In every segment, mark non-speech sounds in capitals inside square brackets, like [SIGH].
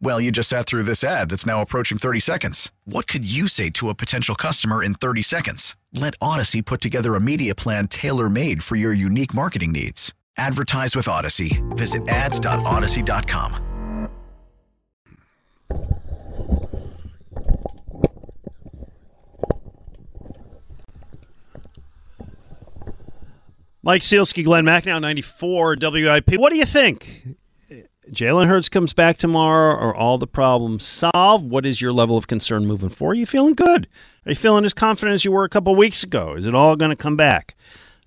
Well, you just sat through this ad that's now approaching 30 seconds. What could you say to a potential customer in 30 seconds? Let Audacy put together a media plan tailor made for your unique marketing needs. Advertise with Audacy. Visit ads.audacy.com. Mike Sielski, Glenn Macnow, 94 WIP. What do you think? Jalen Hurts comes back tomorrow. Are all the problems solved? What is your level of concern moving forward? Are you feeling good? Are you feeling as confident as you were a couple weeks ago? Is it all going to come back?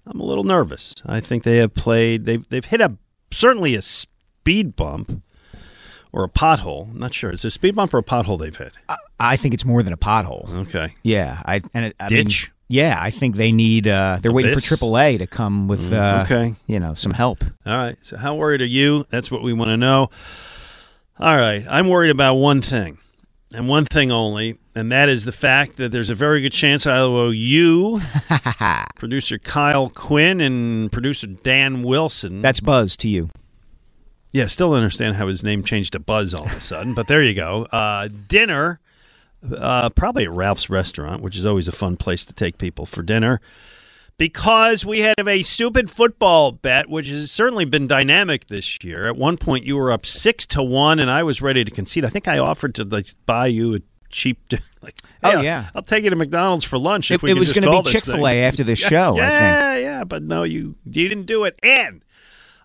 I'm a little nervous. I think they have played. They've they've hit a certainly a speed bump or a pothole. I'm not sure. Is it a speed bump or a pothole they've hit? I, I think it's more than a pothole. Okay. Yeah, I and it, I Ditch? Mean, yeah, I think they need. Uh, they're waiting Abyss? for AAA to come with. Uh, okay. you know, some help. All right. So, how worried are you? That's what we want to know. All right. I'm worried about one thing, and one thing only, and that is the fact that there's a very good chance I owe you, [LAUGHS] producer Kyle Quinn, and producer Dan Wilson. That's Buzz to you. yeah, still don't understand how his name changed to Buzz all of a sudden, but there you go. Uh, dinner, uh, probably at Ralph's restaurant, which is always a fun place to take people for dinner. Because we have a stupid football bet, which has certainly been dynamic this year. At one point, you were up six to one, and I was ready to concede. I think I offered to like buy you a cheap, [LAUGHS] like, Oh, yeah. I'll take you to McDonald's for lunch. if It, it was going to be Chick Fil A after the [LAUGHS] show. I think. Yeah, yeah, but no, you you didn't do it. And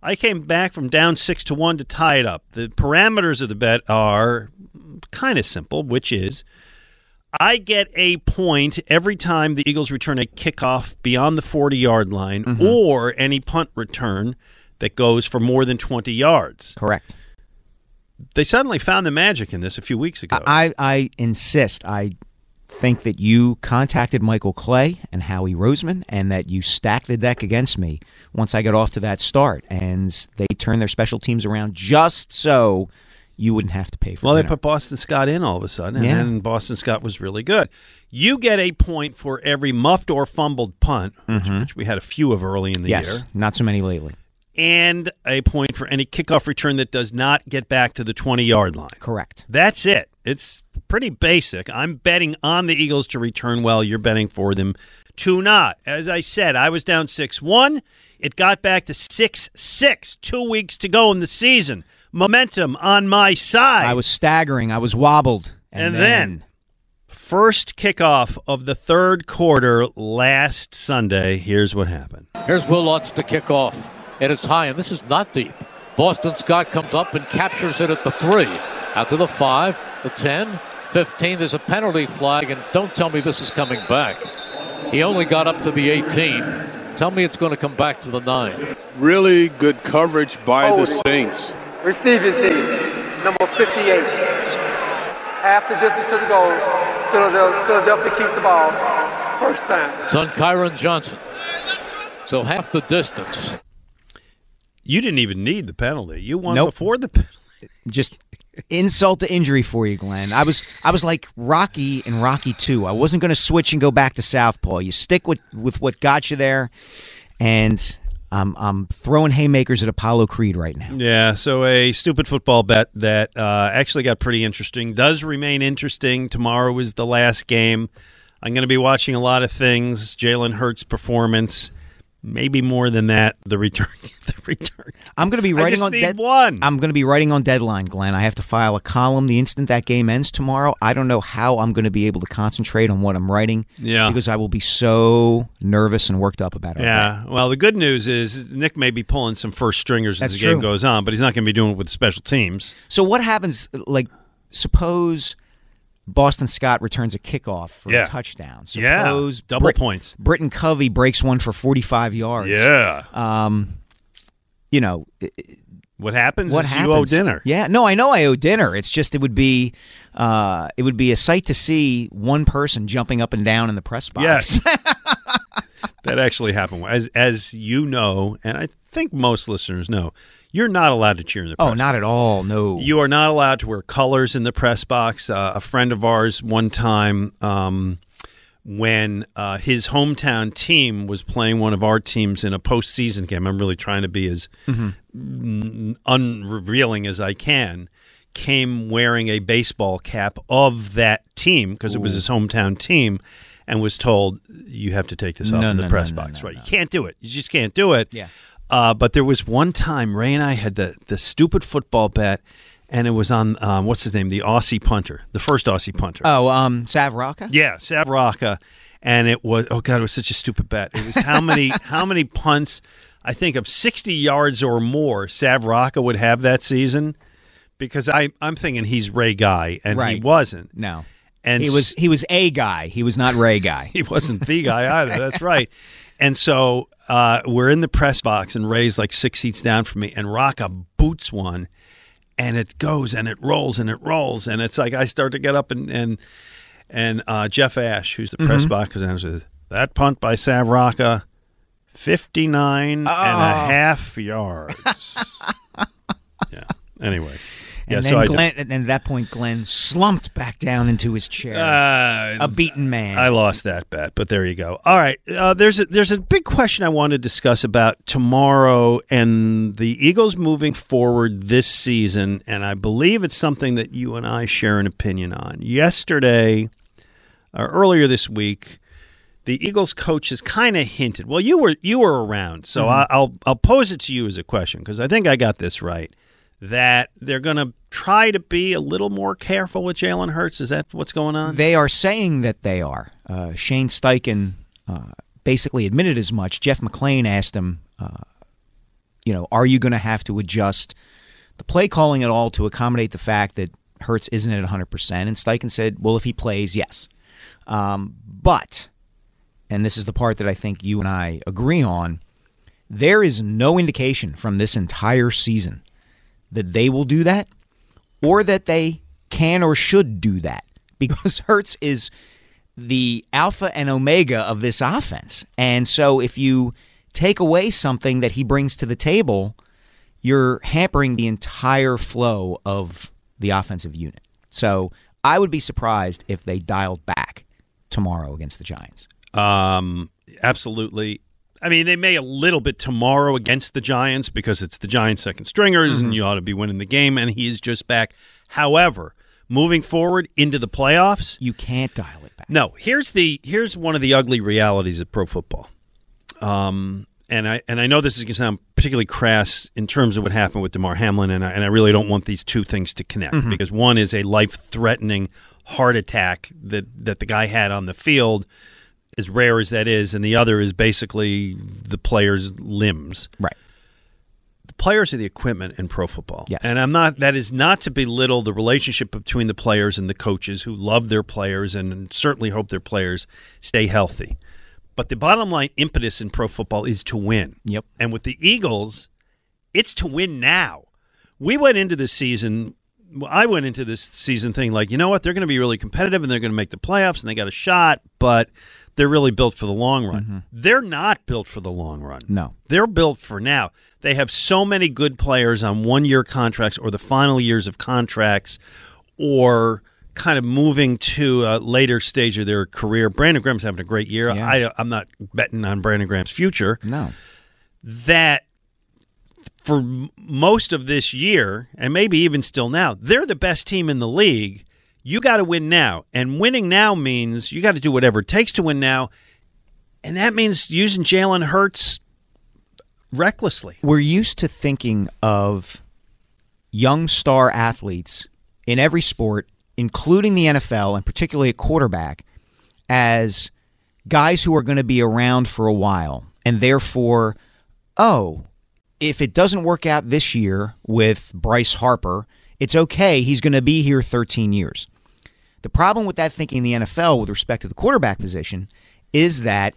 I came back from down six to one to tie it up. The parameters of the bet are kind of simple, which is I get a point every time the Eagles return a kickoff beyond the 40 yard line Mm-hmm. or any punt return that goes for more than 20 yards. Correct. They suddenly found the magic in this a few weeks ago. I, I insist. I think that you contacted Michael Clay and Howie Roseman, and that you stacked the deck against me once I got off to that start, and they turned their special teams around just so you wouldn't have to pay for. It. Well, they put Boston Scott in all of a sudden, and Yeah. then Boston Scott was really good. You get a point for every muffed or fumbled punt, which, which we had a few of early in the Mm-hmm. yes, year, not so many lately. and a point for any kickoff return that does not get back to the 20 yard line. Correct. That's it. It's pretty basic. I'm betting on the Eagles to return well. You're betting for them to not. As I said, I was down 6 1. It got back to 6 6. Two weeks to go in the season. Momentum on my side. I was staggering. I was wobbled, And and, then- First kickoff of the third quarter last Sunday. Here's what happened. Here's Wil Lutz to kick off. And it's high, and this is not deep. Boston Scott comes up and captures it at the three. Out to the five, the 10, 15. There's a penalty flag, and don't tell me this is coming back. He only got up to the 18. Tell me it's going to come back to the nine. Really good coverage by the Saints. Receiving team, number 58. Half the distance to the goal. Philadelphia, Philadelphia keeps the ball. First down. It's on Kyron Johnson. So half the distance. You didn't even need the penalty. You won Nope. before the penalty. just insult to injury for you, Glenn. I was I was like Rocky and Rocky Two. I wasn't going to switch and go back to Southpaw. You stick with with what got you there, and I'm I'm throwing haymakers at Apollo Creed right now. Yeah, so a stupid football bet that uh, actually got pretty interesting. Does remain interesting. Tomorrow is the last game. I'm going to be watching a lot of things. Jalen Hurts' performance. Maybe more than that. The return, [LAUGHS] the return. I'm going to be writing on dead- one. I'm going to be writing on deadline, Glenn. I have to file a column the instant that game ends tomorrow. I don't know how I'm going to be able to concentrate on what I'm writing. Yeah. because I will be so nervous and worked up about it. Yeah. Well, the good news is Nick may be pulling some first stringers That's as the game goes on, but he's not going to be doing it with special teams. So what happens? Like, suppose Boston Scott returns a kickoff for Yeah. a touchdown. Yeah. Suppose Double Brit- points. Britton Covey breaks one for 45 yards. Yeah. Um, you know, What happens? what is happens? You owe dinner. Yeah, no, I know I owe dinner. It's just it would be, uh, it would be a sight to see one person jumping up and down in the press box. Yes. [LAUGHS] that actually happened. As as you know, and I think most listeners know, you're not allowed to cheer in the press oh, not at all. No. You are not allowed to wear colors in the press box. Uh, a friend of ours one time, um, when uh, his hometown team was playing one of our teams in a postseason game, I'm really trying to be as mm, unrevealing as I can. Came wearing a baseball cap of that team because it was his hometown team, and was told you have to take this off No, in the no, press no, box. right? You can't do it. You just can't do it. Yeah. Uh, but there was one time Ray and I had the the stupid football bet, and it was on um, what's his name, the Aussie punter, the first Aussie punter. oh, um, Sav Rocca? yeah, Sav Rocca, and it was oh god, it was such a stupid bet. It was how many [LAUGHS] how many punts? I think of sixty yards or more Sav Rocca would have that season, because I I'm thinking he's Ray Guy, and he wasn't. No. And he was he was a guy. He was not Ray guy. [LAUGHS] he wasn't the guy either. That's right. [LAUGHS] And so uh, we're in the press box, and Ray's like six seats down from me, and Rocca boots one, and it goes and it rolls and it rolls, and it's like I start to get up and and and uh, Jeff Ash, who's the press box announcer, that punt by Sav Rocca, 59 and a half yards. [LAUGHS] yeah. Anyway. Yeah, And so then I Glenn, and at that point, Glenn slumped back down into his chair, uh, a beaten man. I lost that bet, but there you go. All right, uh, there's a, there's a big question I want to discuss about tomorrow and the Eagles moving forward this season, and I believe it's something that you and I share an opinion on. Yesterday, or earlier this week, the Eagles coach has kind of hinted. Well, you were you were around, so I, I'll I'll pose it to you as a question because I think I got this right. That they're going to try to be a little more careful with Jalen Hurts. Is that what's going on? They are saying that they are. Uh, Shane Steichen uh, basically admitted as much. Jeff McLane asked him, uh, you know, are you going to have to adjust the play calling at all to accommodate the fact that Hurts isn't at 100%? And Steichen said, well, if he plays, yes. Um, but, and this is the part that I think you and I agree on, there is no indication from this entire season that they will do that or that they can or should do that [LAUGHS] because Hurts is the alpha and omega of this offense. And so if you take away something that he brings to the table, you're hampering the entire flow of the offensive unit. So I would be surprised if they dialed back tomorrow against the Giants. Um, absolutely. I mean, they may a little bit tomorrow against the Giants because it's the Giants' second stringers, and you ought to be winning the game, and he is just back. However, moving forward into the playoffs, You can't dial it back. no. Here's the here's one of the ugly realities of pro football. Um, and I and I know this is going to sound particularly crass in terms of what happened with Damar Hamlin, and I, and I really don't want these two things to connect because one is a life threatening heart attack that that the guy had on the field, as rare as that is, and the other is basically the player's limbs Right. the players are the equipment in pro football. Yes. And I'm not that is not to belittle the relationship between the players and the coaches who love their players and certainly hope their players stay healthy. But the bottom line impetus in pro football is to win. Yep. And with the Eagles, it's to win now. We went into this season I went into this season thing like, you know what, they're going to be really competitive and they're going to make the playoffs and they got a shot, but they're really built for the long run. Mm-hmm. They're not built for the long run. No. They're built for now. They have so many good players on one year contracts or the final years of contracts or kind of moving to a later stage of their career. Brandon Graham's having a great year. Yeah. I, I'm not betting on Brandon Graham's future. No. That for most of this year, and maybe even still now, they're the best team in the league. You got to win now. And winning now means you got to do whatever it takes to win now. And that means using Jalen Hurts recklessly. We're used to thinking of young star athletes in every sport, including the NFL and particularly a quarterback, as guys who are going to be around for a while. And therefore, oh, if it doesn't work out this year with Bryce Harper, it's okay. He's going to be here 13 years. The problem with that thinking in the NFL with respect to the quarterback position is that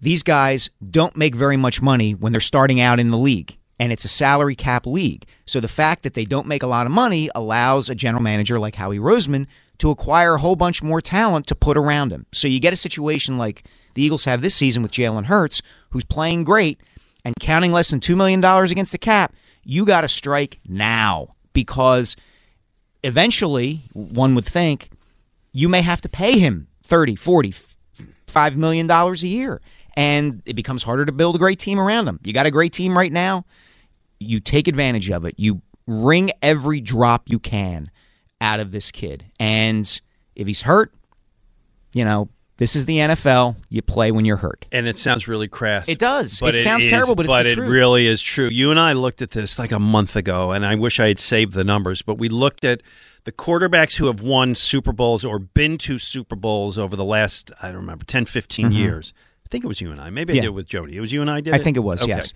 these guys don't make very much money when they're starting out in the league, and it's a salary cap league. So the fact that they don't make a lot of money allows a general manager like Howie Roseman to acquire a whole bunch more talent to put around him. So you get a situation like the Eagles have this season with Jalen Hurts, who's playing great and counting less than $2 million against the cap. You got to strike now because eventually, one would think, you may have to pay him 30, 40, $5 million a year. And it becomes harder to build a great team around him. You got a great team right now. You take advantage of it. You wring every drop you can out of this kid. And if he's hurt, you know, this is the NFL. You play when you're hurt. And it sounds really crass. It does. But it, sounds is- terrible, but it's but it truth. really is true. You and I looked at this like a month ago, and I wish I had saved the numbers. But we looked at the quarterbacks who have won Super Bowls or been to Super Bowls over the last I don't remember 10, 15 years. I think it was you and I. Maybe I Mm-hmm. Did it with Jody. It was you and I did. I it? think it was, Okay. yes.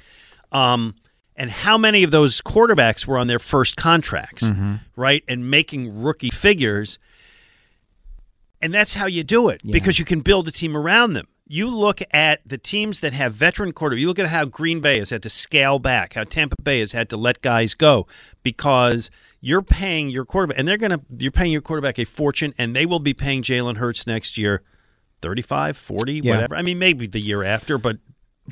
Um, and how many of those quarterbacks were on their first contracts, Mm-hmm. right? And making rookie figures. And that's how you do it because you can build a team around them. You look at the teams that have veteran quarter. You look at how Green Bay has had to scale back, how Tampa Bay has had to let guys go because you're paying your quarterback, and they're gonna you're paying your quarterback a fortune, and they will be paying Jalen Hurts next year, 35, 40, Yeah. whatever. I mean, maybe the year after, but,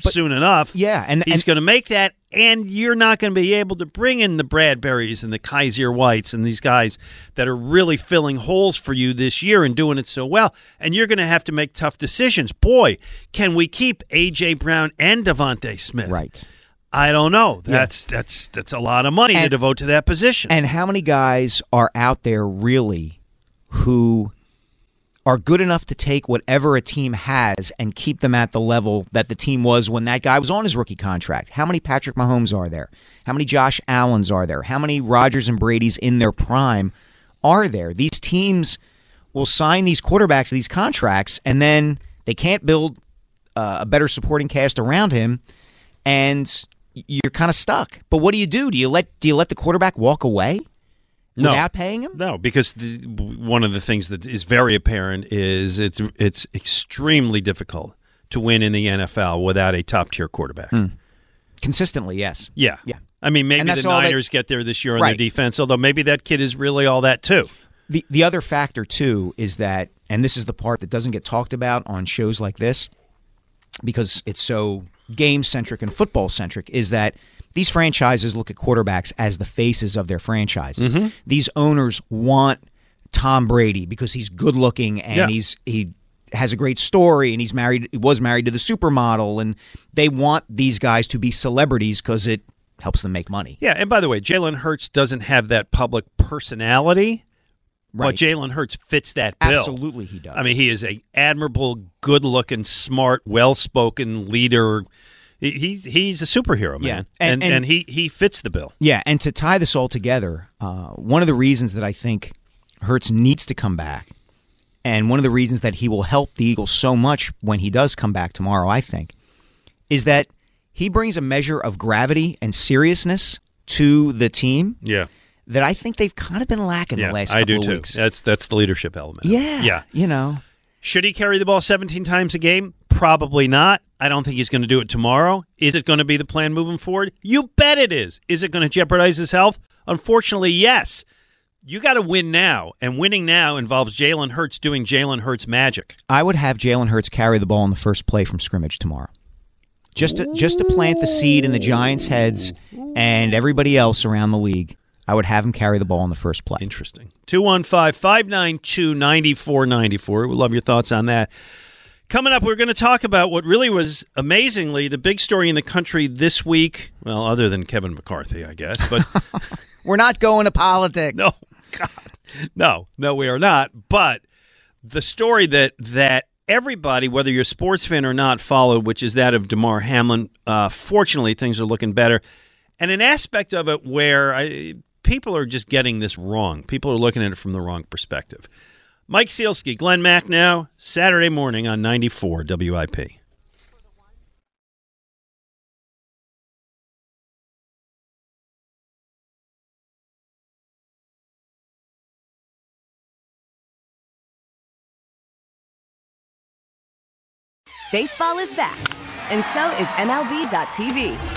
soon enough, Yeah, and- he's going to make that, and you're not going to be able to bring in the Bradberries and the Kyzir Whites and these guys that are really filling holes for you this year and doing it so well. And you're going to have to make tough decisions. Boy, can we keep AJ Brown and DeVonta Smith? Right. I don't know. That's that's that's a lot of money to devote to that position. And how many guys are out there really who are good enough to take whatever a team has and keep them at the level that the team was when that guy was on his rookie contract? How many Patrick Mahomes are there? How many Josh Allens are there? How many Rodgers and Brady's in their prime are there? These teams will sign these quarterbacks these contracts and then they can't build uh, a better supporting cast around him and you're kind of stuck. But what do you do? Do you let do you let the quarterback walk away No. without paying him? No, because the, one of the things that is very apparent is it's it's extremely difficult to win in the NFL without a top tier quarterback. Hmm. Consistently, yes. Yeah. Yeah. I mean, maybe the all they- Niners get there this year on Right. their defense, although maybe that kid is really all that too. The the other factor too is that, and this is the part that doesn't get talked about on shows like this, because it's so game centric and football centric, is that these franchises look at quarterbacks as the faces of their franchises. Mm-hmm. These owners want Tom Brady because he's good looking and Yeah. he's he has a great story and he's married he was married to the supermodel and they want these guys to be celebrities because it helps them make money. Yeah, and by the way, Jalen Hurts doesn't have that public personality, Right. but Jalen Hurts fits that bill. Absolutely, he does. I mean, he is a admirable, good-looking, smart, well-spoken leader. He- He's he's a superhero, Yeah. man, And- and, and, and- he he fits the bill. Yeah, and to tie this all together, uh, one of the reasons that I think Hurts needs to come back, and one of the reasons that he will help the Eagles so much when he does come back tomorrow, I think, is that he brings a measure of gravity and seriousness to the team Yeah, that I think they've kind of been lacking yeah, the last I couple do of too. weeks. That's that's the leadership element. Yeah, yeah. you know, Should he carry the ball 17 times a game? Probably not. I don't think he's going to do it tomorrow. Is it going to be the plan moving forward? You bet it is. Is it going to jeopardize his health? Unfortunately, yes. You got to win now, and winning now involves Jalen Hurts doing Jalen Hurts magic. I would have Jalen Hurts carry the ball in the first play from scrimmage tomorrow. Just to, just to plant the seed in the Giants' heads and everybody else around the league. I would have him carry the ball in the first play. Interesting. 215 592 9494. We'd love your thoughts on that. Coming up, we're going to talk about what really was amazingly the big story in the country this week. Well, other than Kevin McCarthy, I guess. But [LAUGHS] [LAUGHS] We're not going to politics. no, God. No, no, we are not. But the story that, that everybody, whether you're a sports fan or not, followed, which is that of Damar Hamlin. Uh, fortunately, things are looking better. And an aspect of it where I, people are just getting this wrong. People are looking at it from the wrong perspective. Mike Sielski, Glenn Macnow, Saturday morning on 94 WIP. Baseball is back, and so is MLB.tv.